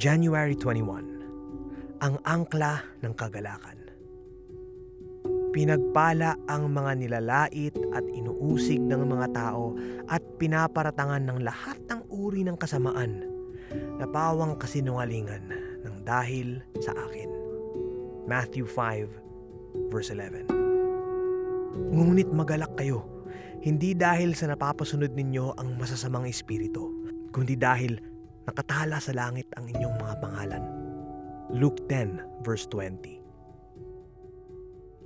January 21 Ang angkla ng kagalakan Pinagpala ang mga nilalait at inuusig ng mga tao at pinaparatangan ng lahat ng uri ng kasamaan na pawang kasinungalingan ng dahil sa akin. Matthew 5 verse 11 Ngunit magalak kayo, hindi dahil sa napapasunod ninyo ang masasamang espiritu, kundi dahil nakatala sa langit ang inyong mga pangalan. Luke 10 verse 20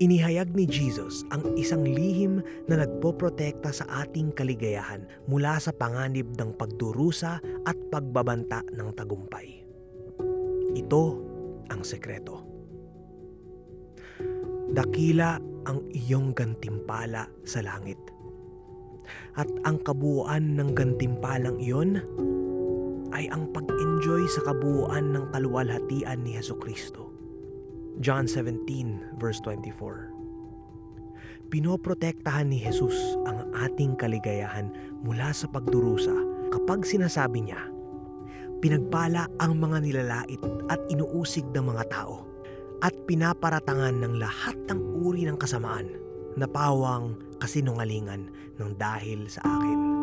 Inihayag ni Jesus ang isang lihim na nagpoprotekta sa ating kaligayahan mula sa panganib ng pagdurusa at pagbabanta ng tagumpay. Ito ang sekreto. Dakila ang iyong gantimpala sa langit. At ang kabuuan ng gantimpalang iyon ay ang pag-enjoy sa kabuuan ng kaluwalhatian ni Heso Kristo. John 17 verse 24. Pinoprotektahan ni Jesus ang ating kaligayahan mula sa pagdurusa kapag sinasabi niya, Pinagpala ang mga nilalait at inuusig ng mga tao at pinaparatangan ng lahat ng uri ng kasamaan na pawang kasinungalingan ng dahil sa akin.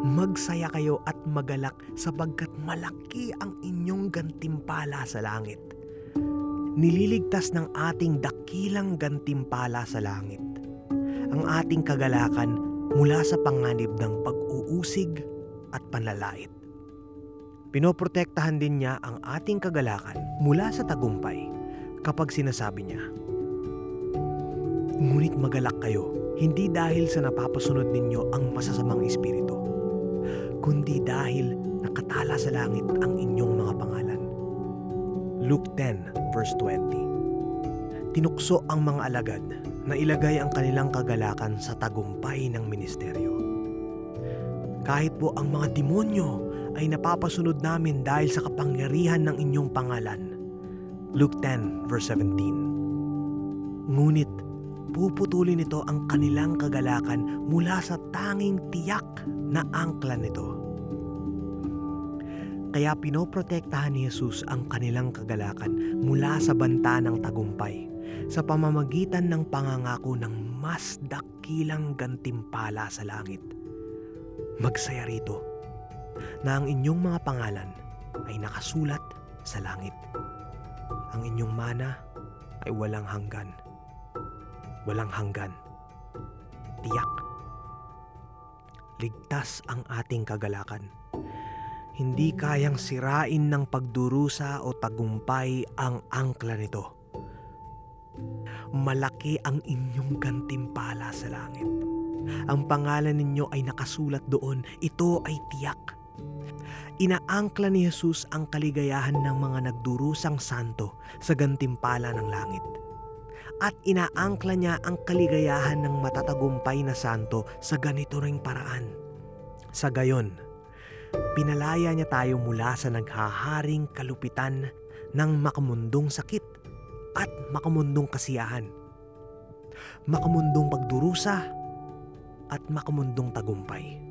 Magsaya kayo at magalak sapagkat malaki ang inyong gantimpala sa langit nililigtas ng ating dakilang gantimpala sa langit. Ang ating kagalakan mula sa panganib ng pag-uusig at panlalait. Pinoprotektahan din niya ang ating kagalakan mula sa tagumpay kapag sinasabi niya, Ngunit magalak kayo, hindi dahil sa napapasunod ninyo ang masasamang espiritu, kundi dahil nakatala sa langit ang inyong mga pangalan. Luke 10 verse 20 Tinukso ang mga alagad na ilagay ang kanilang kagalakan sa tagumpay ng ministeryo. Kahit po ang mga demonyo ay napapasunod namin dahil sa kapangyarihan ng inyong pangalan. Luke 10 verse 17 Ngunit puputulin nito ang kanilang kagalakan mula sa tanging tiyak na angkla nito kaya pinoprotektahan ni Jesus ang kanilang kagalakan mula sa banta ng tagumpay sa pamamagitan ng pangangako ng mas dakilang gantimpala sa langit. Magsaya rito na ang inyong mga pangalan ay nakasulat sa langit. Ang inyong mana ay walang hanggan. Walang hanggan. Tiyak. Ligtas ang ating kagalakan hindi kayang sirain ng pagdurusa o tagumpay ang angkla nito. Malaki ang inyong gantimpala sa langit. Ang pangalan ninyo ay nakasulat doon. Ito ay tiyak. Inaangkla ni Jesus ang kaligayahan ng mga nagdurusang santo sa gantimpala ng langit. At inaangkla niya ang kaligayahan ng matatagumpay na santo sa ganito ring paraan. Sa gayon, pinalaya niya tayo mula sa naghaharing kalupitan ng makamundong sakit at makamundong kasiyahan, makamundong pagdurusa at makamundong tagumpay.